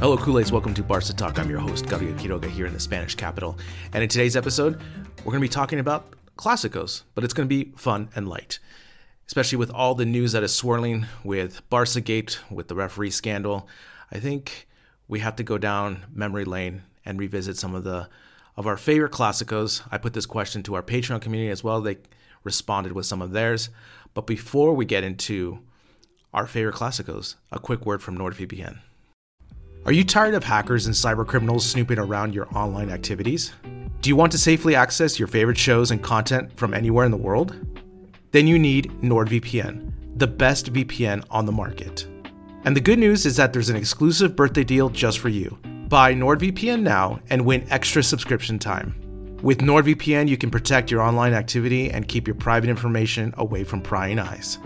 Hello, Kool-Aids. Welcome to Barca Talk. I'm your host, Gabriel Quiroga, here in the Spanish capital. And in today's episode, we're going to be talking about Clásicos, but it's going to be fun and light, especially with all the news that is swirling with Barca Gate, with the referee scandal. I think we have to go down memory lane and revisit some of the of our favorite Clásicos. I put this question to our Patreon community as well. They responded with some of theirs. But before we get into our favorite Clásicos, a quick word from NordVPN. Are you tired of hackers and cybercriminals snooping around your online activities? Do you want to safely access your favorite shows and content from anywhere in the world? Then you need NordVPN, the best VPN on the market. And the good news is that there's an exclusive birthday deal just for you. Buy NordVPN now and win extra subscription time. With NordVPN, you can protect your online activity and keep your private information away from prying eyes.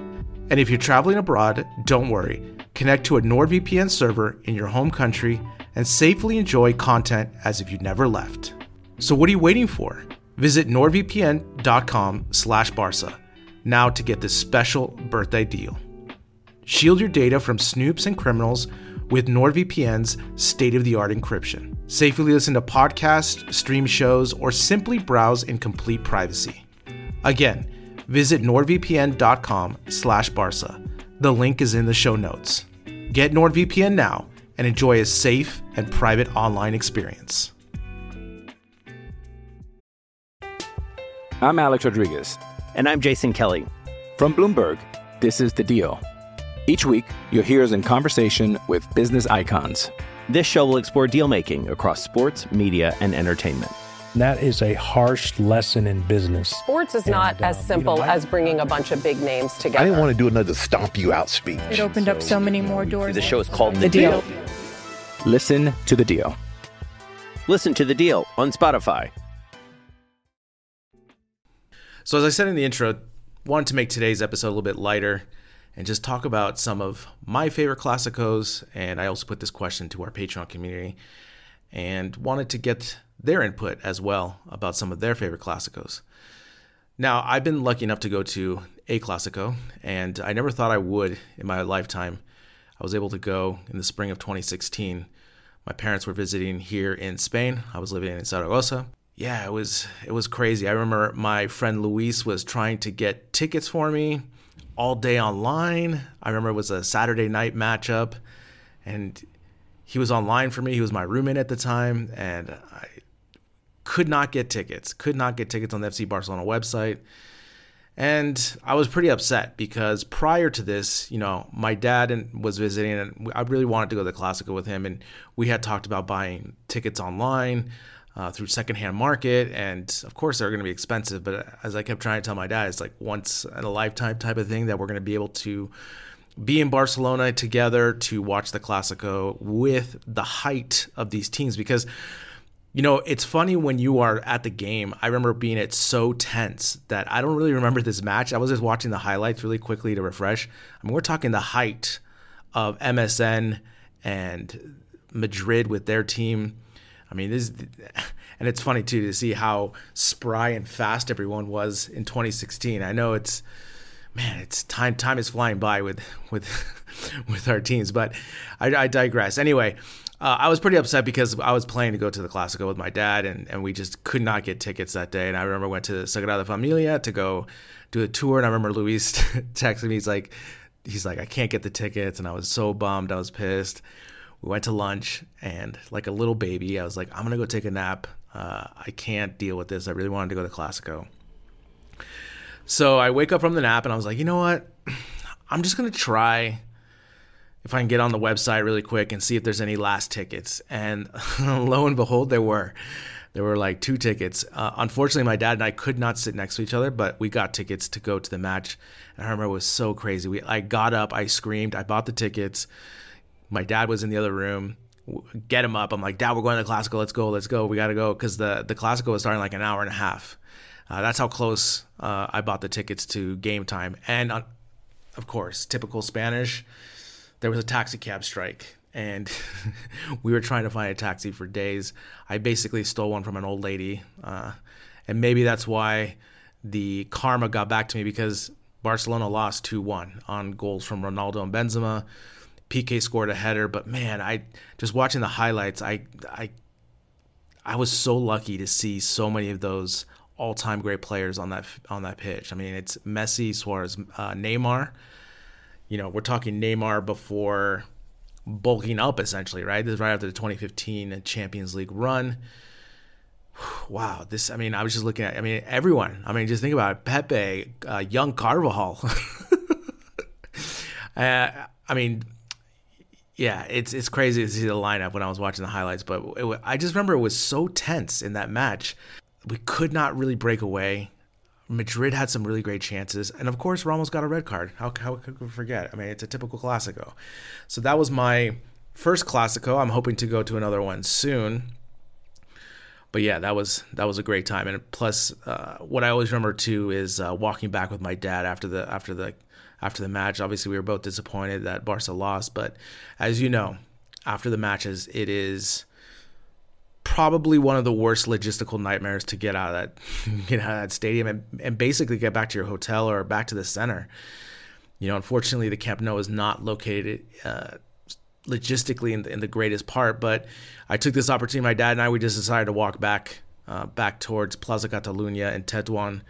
And if you're traveling abroad, don't worry. Connect to a NordVPN server in your home country and safely enjoy content as if you never left. So what are you waiting for? Visit nordvpn.com slash now to get this special birthday deal. Shield your data from snoops and criminals with NordVPN's state-of-the-art encryption. Safely listen to podcasts, stream shows, or simply browse in complete privacy. Again, visit nordvpn.com slash. The link is in the show notes. Get NordVPN now and enjoy a safe and private online experience. I'm Alex Rodriguez. And I'm Jason Kelly. From Bloomberg, this is The Deal. Each week, you'll hear us in conversation with business icons. This show will explore deal making across sports, media, and entertainment. That is a harsh lesson in business. Sports is not And, uh, as you know, simple I- as bringing a bunch of big names together. I didn't want to do another stomp you out speech. It opened up so many more doors. The show is called The, The Deal. Listen to The Deal. Listen to The Deal on Spotify. So, as I said in the intro, wanted to make today's episode a little bit lighter and just talk about some of my favorite clásicos. And I also put this question to our Patreon community and wanted to get their input as well about some of their favorite clásicos. Now, I've been lucky enough to go to a Clásico, and I never thought I would in my lifetime. I was able to go in the spring of 2016. My parents were visiting here in Spain. I was living in Zaragoza. Yeah, it was it was crazy. I remember my friend Luis was trying to get tickets for me all day online. I remember it was a Saturday night matchup, and he was online for me. He was my roommate at the time, and I could not get tickets. Could not get tickets on the FC Barcelona website. And I was pretty upset because prior to this, you know, my dad was visiting and I really wanted to go to the Clásico with him. And we had talked about buying tickets online uh, through secondhand market. And of course, they're going to be expensive. But as I kept trying to tell my dad, it's like once in a lifetime type of thing that we're going to be able to be in Barcelona together to watch the Clásico with the height of these teams because you know, it's funny when you are at the game. I remember being it so tense that I don't really remember this match. I was just watching the highlights really quickly to refresh. I mean, we're talking the height of MSN and Madrid with their team. I mean, this, and it's funny too to see how spry and fast everyone was in 2016. I know it's, man, it's time. Time is flying by with with with our teams, but I, I digress. Anyway, uh, I was pretty upset because I was planning to go to the Clasico with my dad, and, and we just could not get tickets that day. And I remember went to Sagrada Familia to go do a tour, and I remember Luis texting me. He's like, he's like, I can't get the tickets, and I was so bummed. I was pissed. We went to lunch, and like a little baby, I was like, I'm gonna go take a nap. Uh, I can't deal with this. I really wanted to go to Clasico. So I wake up from the nap, and I was like, you know what? I'm just gonna try if I can get on the website really quick and see if there's any last tickets. And lo and behold, there were. There were like two tickets. Uh, unfortunately, my dad and I could not sit next to each other, but we got tickets to go to the match. And I remember it was so crazy. We, I got up, I screamed, I bought the tickets. My dad was in the other room. Get him up. I'm like, Dad, we're going to the Clásico. Let's go. Let's go. We got to go because the the Clasico was starting like an hour and a half. Uh, that's how close uh, I bought the tickets to game time. And uh, of course, typical Spanish there was a taxi cab strike and we were trying to find a taxi for days. I basically stole one from an old lady. Uh, and maybe that's why the karma got back to me because Barcelona lost 2 1 on goals from Ronaldo and Benzema. Piqué scored a header, but man, I just watching the highlights, I, I, I was so lucky to see so many of those all-time great players on that on that pitch. I mean, it's Messi, Suarez, uh, Neymar you know, we're talking Neymar before bulking up essentially, right? This is right after the 2015 Champions League run. Wow, this, I mean, I was just looking at, I mean, everyone. I mean, just think about it. Pepe, uh, young Carvajal. uh, I mean, yeah, it's it's crazy to see the lineup when I was watching the highlights, but it, I just remember it was so tense in that match. We could not really break away. Madrid had some really great chances, and of course Ramos got a red card. How how could we forget? I mean, it's a typical Clasico. So that was my first Clasico. I'm hoping to go to another one soon. But yeah, that was that was a great time, and plus, uh, what I always remember too is uh, walking back with my dad after the after the after the match. Obviously, we were both disappointed that Barca lost, but as you know, after the matches, it is probably one of the worst logistical nightmares to get out of that get out of that stadium and, and basically get back to your hotel or back to the center. You know, unfortunately, the Camp Nou is not located uh, logistically in the, in the, greatest part. But I took this opportunity. My dad and I we just decided to walk back uh, back towards Plaza Catalunya and Tetuan,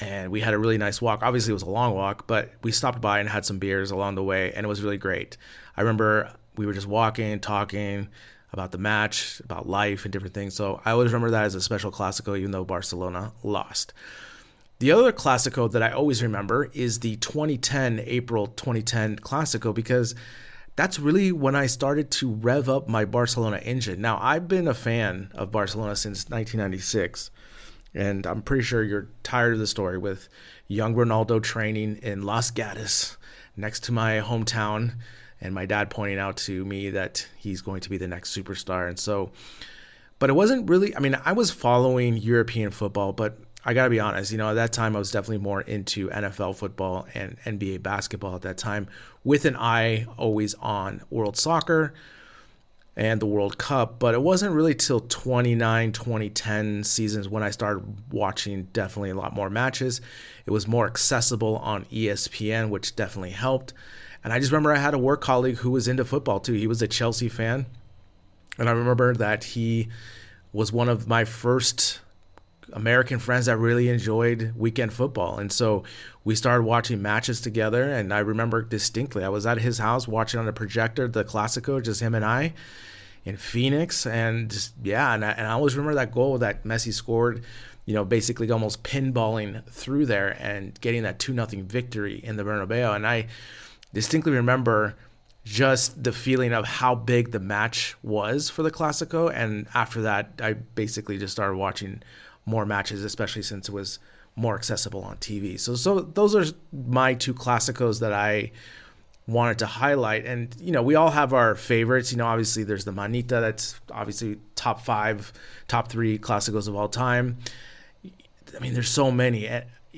and we had a really nice walk. Obviously, it was a long walk, but we stopped by and had some beers along the way, and it was really great. I remember we were just walking, talking about the match, about life, and different things. So I always remember that as a special Clasico, even though Barcelona lost. The other Clasico that I always remember is the 2010, April 2010 Clasico, because that's really when I started to rev up my Barcelona engine. Now, I've been a fan of Barcelona since 1996, and I'm pretty sure you're tired of the story with young Ronaldo training in Los Gatos next to my hometown and my dad pointing out to me that he's going to be the next superstar. And so, but it wasn't really, I mean, I was following European football, but I got to be honest, you know, at that time I was definitely more into NFL football and NBA basketball at that time, with an eye always on world soccer and the World Cup. But it wasn't really till 29, 2010 seasons when I started watching definitely a lot more matches. It was more accessible on ESPN, which definitely helped. And I just remember I had a work colleague who was into football too. He was a Chelsea fan. And I remember that he was one of my first American friends that really enjoyed weekend football. And so we started watching matches together. And I remember distinctly, I was at his house watching on a projector the Clasico, just him and I in Phoenix. And yeah, and I, and I always remember that goal that Messi scored, you know, basically almost pinballing through there and getting that 2 0 victory in the Bernabeu. And I, distinctly remember just the feeling of how big the match was for the Clasico. And after that, I basically just started watching more matches, especially since it was more accessible on TV. So, so those are my two Clásicos that I wanted to highlight. And, you know, we all have our favorites. You know, obviously there's the Manita, that's obviously top five, top three Clásicos of all time. I mean, there's so many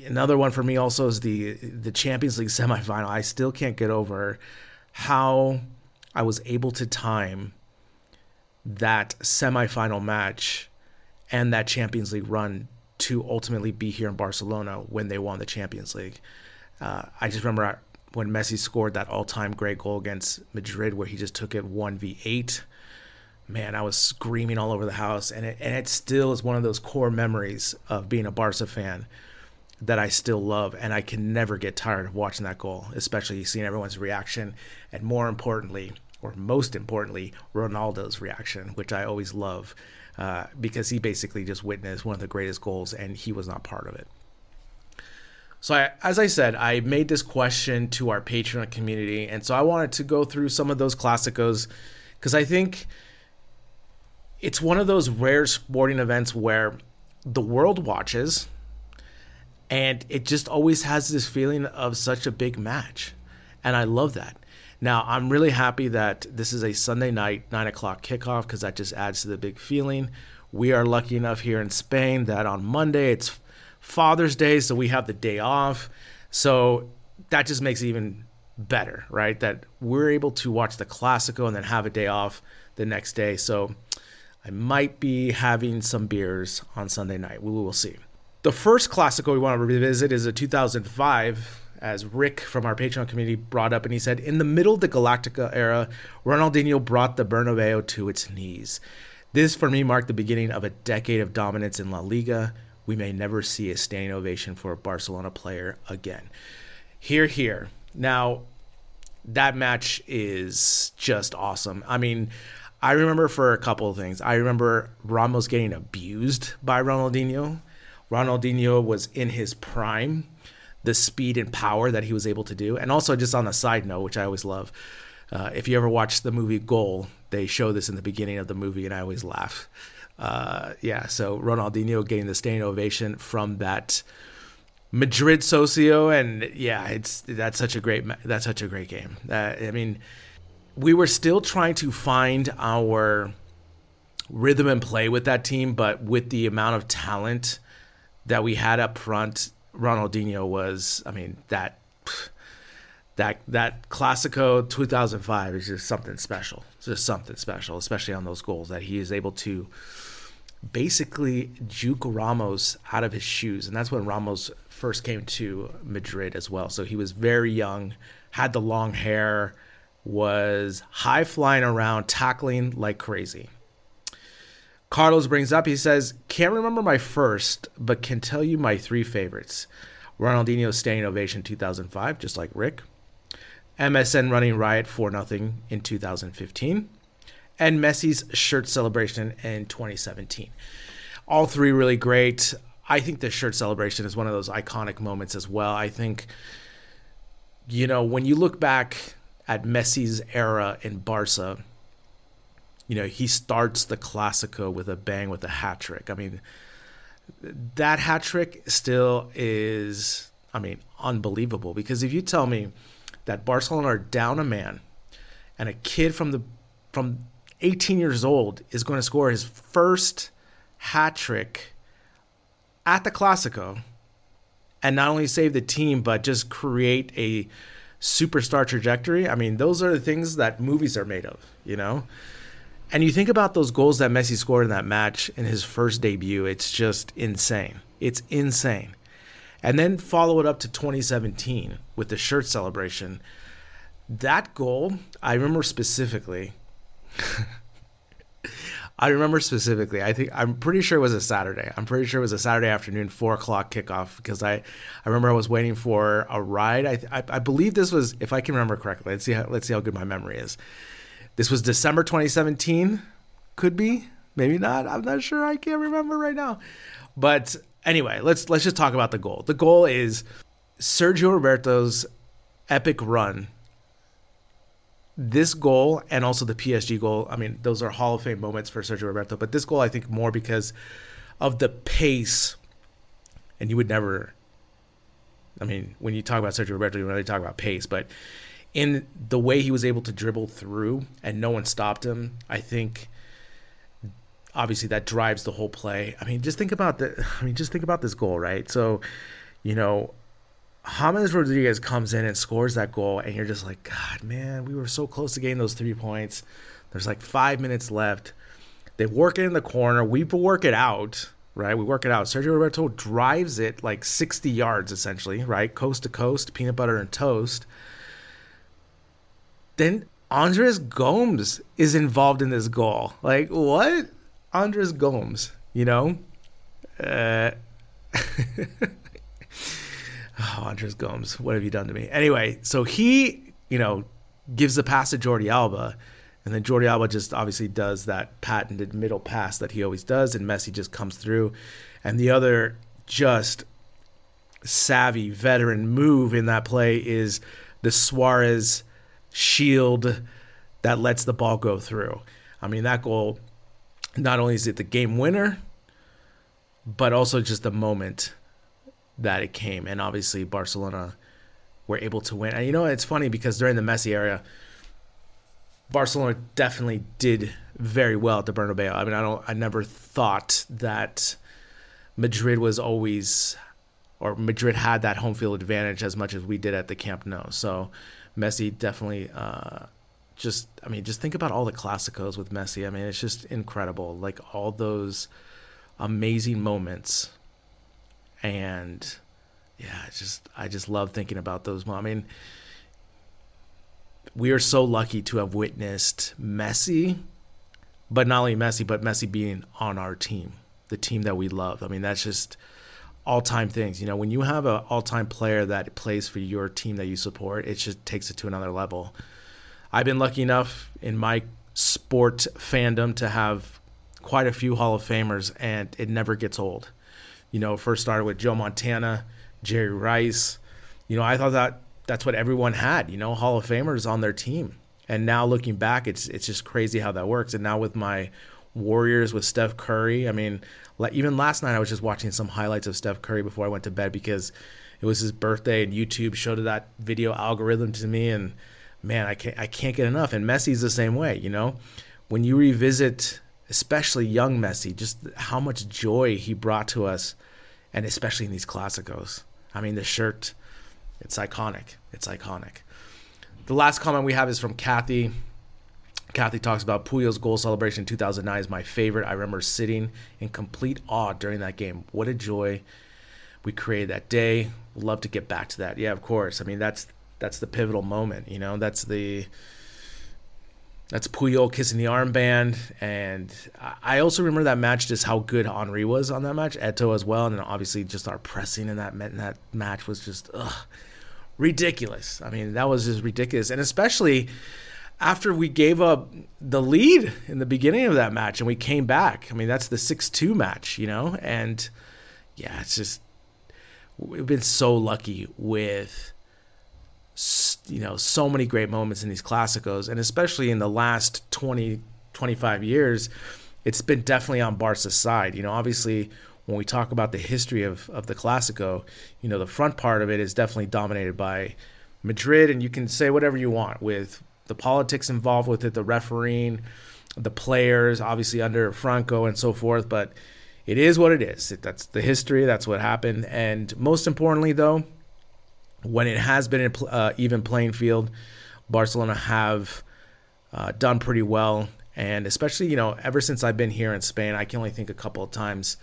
another one for me also is the the Champions League semifinal. I still can't get over how I was able to time that semifinal match and that Champions League run to ultimately be here in Barcelona when they won the Champions League. Uh, I just remember when Messi scored that all-time great goal against Madrid, where he just took it one v eight. man, I was screaming all over the house, and it and it still is one of those core memories of being a Barca fan that I still love, and I can never get tired of watching that goal, especially seeing everyone's reaction, and more importantly, or most importantly, Ronaldo's reaction, which I always love, uh, because he basically just witnessed one of the greatest goals, and he was not part of it. So, I, as I said, I made this question to our Patreon community, and so I wanted to go through some of those clásicos because I think it's one of those rare sporting events where the world watches and it just always has this feeling of such a big match. And I love that. Now, I'm really happy that this is a Sunday night, 9 o'clock kickoff, because that just adds to the big feeling. We are lucky enough here in Spain that on Monday it's Father's Day, so we have the day off. So that just makes it even better, right? That we're able to watch the Clásico and then have a day off the next day. So I might be having some beers on Sunday night. We will see. The first Clásico we want to revisit is a 2005, as Rick from our Patreon community brought up, and he said, In the middle of the Galáctico era, Ronaldinho brought the Bernabeu to its knees. This, for me, marked the beginning of a decade of dominance in La Liga. We may never see a standing ovation for a Barcelona player again. Here, here. Now, that match is just awesome. I mean, I remember for a couple of things. I remember Ramos getting abused by Ronaldinho. Ronaldinho was in his prime, the speed and power that he was able to do. And also, just on a side note, which I always love, uh, if you ever watch the movie Goal, they show this in the beginning of the movie, and I always laugh. Uh, yeah, so Ronaldinho getting the standing ovation from that Madrid socio, and yeah, it's that's such a great that's such a great game. Uh, I mean, we were still trying to find our rhythm and play with that team, but with the amount of talent that we had up front, Ronaldinho was, I mean, that that that Clásico 2005 is just something special. It's just something special, especially on those goals that he is able to basically juke Ramos out of his shoes, and that's when Ramos first came to Madrid as well. So he was very young, had the long hair, was high flying around, tackling like crazy. Carlos brings up, he says, Can't remember my first, but can tell you my three favorites. Ronaldinho's standing ovation 2005, just like Rick. MSN running riot 4 0 in 2015. And Messi's shirt celebration in 2017. All three really great. I think the shirt celebration is one of those iconic moments as well. I think, you know, when you look back at Messi's era in Barca, you know, he starts the Clásico with a bang with a hat trick. I mean, that hat trick still is, I mean, unbelievable. Because if you tell me that Barcelona are down a man and a kid from the from 18 years old is going to score his first hat trick at the Clásico and not only save the team but just create a superstar trajectory. I mean, those are the things that movies are made of, you know? And you think about those goals that Messi scored in that match in his first debut, it's just insane. It's insane. And then follow it up to 2017 with the shirt celebration. That goal, I remember specifically. I remember specifically. I think I'm pretty sure it was a Saturday. I'm pretty sure it was a Saturday afternoon, four o'clock kickoff because I, I remember I was waiting for a ride. I, I, I believe this was, if I can remember correctly. Let's see how let's see how good my memory is. This was December 2017. Could be, maybe not. I'm not sure. I can't remember right now. But anyway, let's let's just talk about the goal. The goal is Sergio Roberto's epic run. This goal and also the PSG goal, I mean, those are Hall of Fame moments for Sergio Roberto, but this goal I think more because of the pace and you would never I mean, when you talk about Sergio Roberto, you really talk about pace, but in the way he was able to dribble through and no one stopped him, I think obviously that drives the whole play. I mean, just think about the I mean, just think about this goal, right? So, you know, James Rodriguez comes in and scores that goal, and you're just like, God, man, we were so close to getting those three points. There's like five minutes left. They work it in the corner. We work it out, right? We work it out. Sergio Roberto drives it like 60 yards, essentially, right? Coast to coast, peanut butter and toast. Then Andres Gomes is involved in this goal. Like what? Andres Gomes, you know? Uh, oh, Andres Gomes, what have you done to me? Anyway, so he, you know, gives the pass to Jordi Alba, and then Jordi Alba just obviously does that patented middle pass that he always does, and Messi just comes through, and the other just savvy veteran move in that play is the Suarez shield that lets the ball go through. I mean, that goal, not only is it the game winner, but also just the moment that it came. And obviously, Barcelona were able to win. And you know, it's funny because during the Messi era, Barcelona definitely did very well at the Bernabeu. I mean, I don't, I never thought that Madrid was always, or Madrid had that home field advantage as much as we did at the Camp Nou. So Messi definitely, uh, just, I mean, just think about all the Clásicos with Messi. I mean, it's just incredible. Like all those amazing moments. And yeah, just, I just love thinking about those moments. I mean, we are so lucky to have witnessed Messi, but not only Messi, but Messi being on our team, the team that we love. I mean, that's just all time things. You know, when you have an all time player that plays for your team that you support, it just takes it to another level. I've been lucky enough in my sport fandom to have quite a few Hall of Famers, and it never gets old. You know, first started with Joe Montana, Jerry Rice. You know, I thought that that's what everyone had, you know, Hall of Famers on their team. And now looking back, it's it's just crazy how that works. And now with my Warriors with Steph Curry, I mean, even last night I was just watching some highlights of Steph Curry before I went to bed because it was his birthday and YouTube showed that video algorithm to me and man, I can't I can't get enough. And Messi's the same way, you know. When you revisit especially young Messi, just how much joy he brought to us and especially in these Clásicos. I mean, the shirt it's iconic. It's iconic. The last comment we have is from Kathy. Kathy talks about Puyol's goal celebration in 2009 is my favorite. I remember sitting in complete awe during that game. What a joy we created that day. Love to get back to that. Yeah, of course. I mean, that's that's the pivotal moment. You know, that's the that's Puyol kissing the armband, and I also remember that match just how good Henry was on that match, Eto'o as well, and obviously just our pressing in that in that match was just ugh, ridiculous. I mean, that was just ridiculous, and especially after we gave up the lead in the beginning of that match and we came back. I mean, that's the six-two match, you know, and yeah, it's just we've been so lucky with you know so many great moments in these clásicos and especially in the last 20 25 years it's been definitely on Barca's side you know obviously when we talk about the history of, of the Clásico, you know, the front part of it is definitely dominated by Madrid, and you can say whatever you want with the politics involved with it, the refereeing, the players, obviously under Franco and so forth, but it is what it is. That's the history, that's what happened. And most importantly, though, when it has been an uh, even playing field, Barcelona have uh, done pretty well. And especially, you know, ever since I've been here in Spain, I can only think a couple of times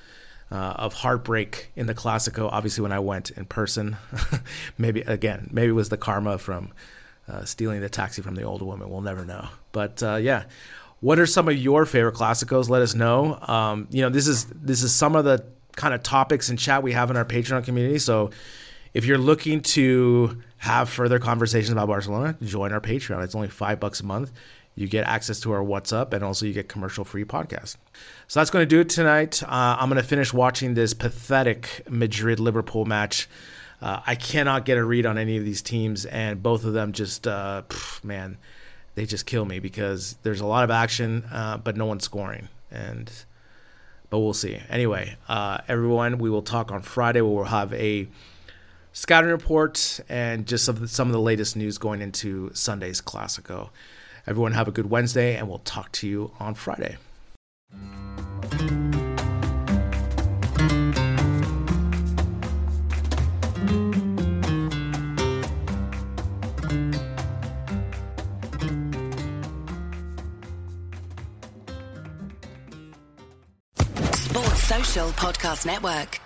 uh, of heartbreak in the Clásico. Obviously, when I went in person, maybe again, maybe it was the karma from uh, stealing the taxi from the old woman. We'll never know. But uh, yeah, what are some of your favorite Clásicos? Let us know. Um, you know, this is this is some of the kind of topics and chat we have in our Patreon community. So if you're looking to have further conversations about Barcelona, join our Patreon. It's only five bucks a month. You get access to our WhatsApp, and also you get commercial free podcast. So that's going to do it tonight. Uh, I'm going to finish watching this pathetic Madrid Liverpool match. Uh, I cannot get a read on any of these teams, and both of them just, uh, pff, man, they just kill me because there's a lot of action, uh, but no one's scoring. And but we'll see. Anyway, uh, everyone, we will talk on Friday. Where we'll have a scouting report and just some of, the, some of the latest news going into Sunday's Clásico. Everyone have a good Wednesday, and we'll talk to you on Friday. Podcast Network.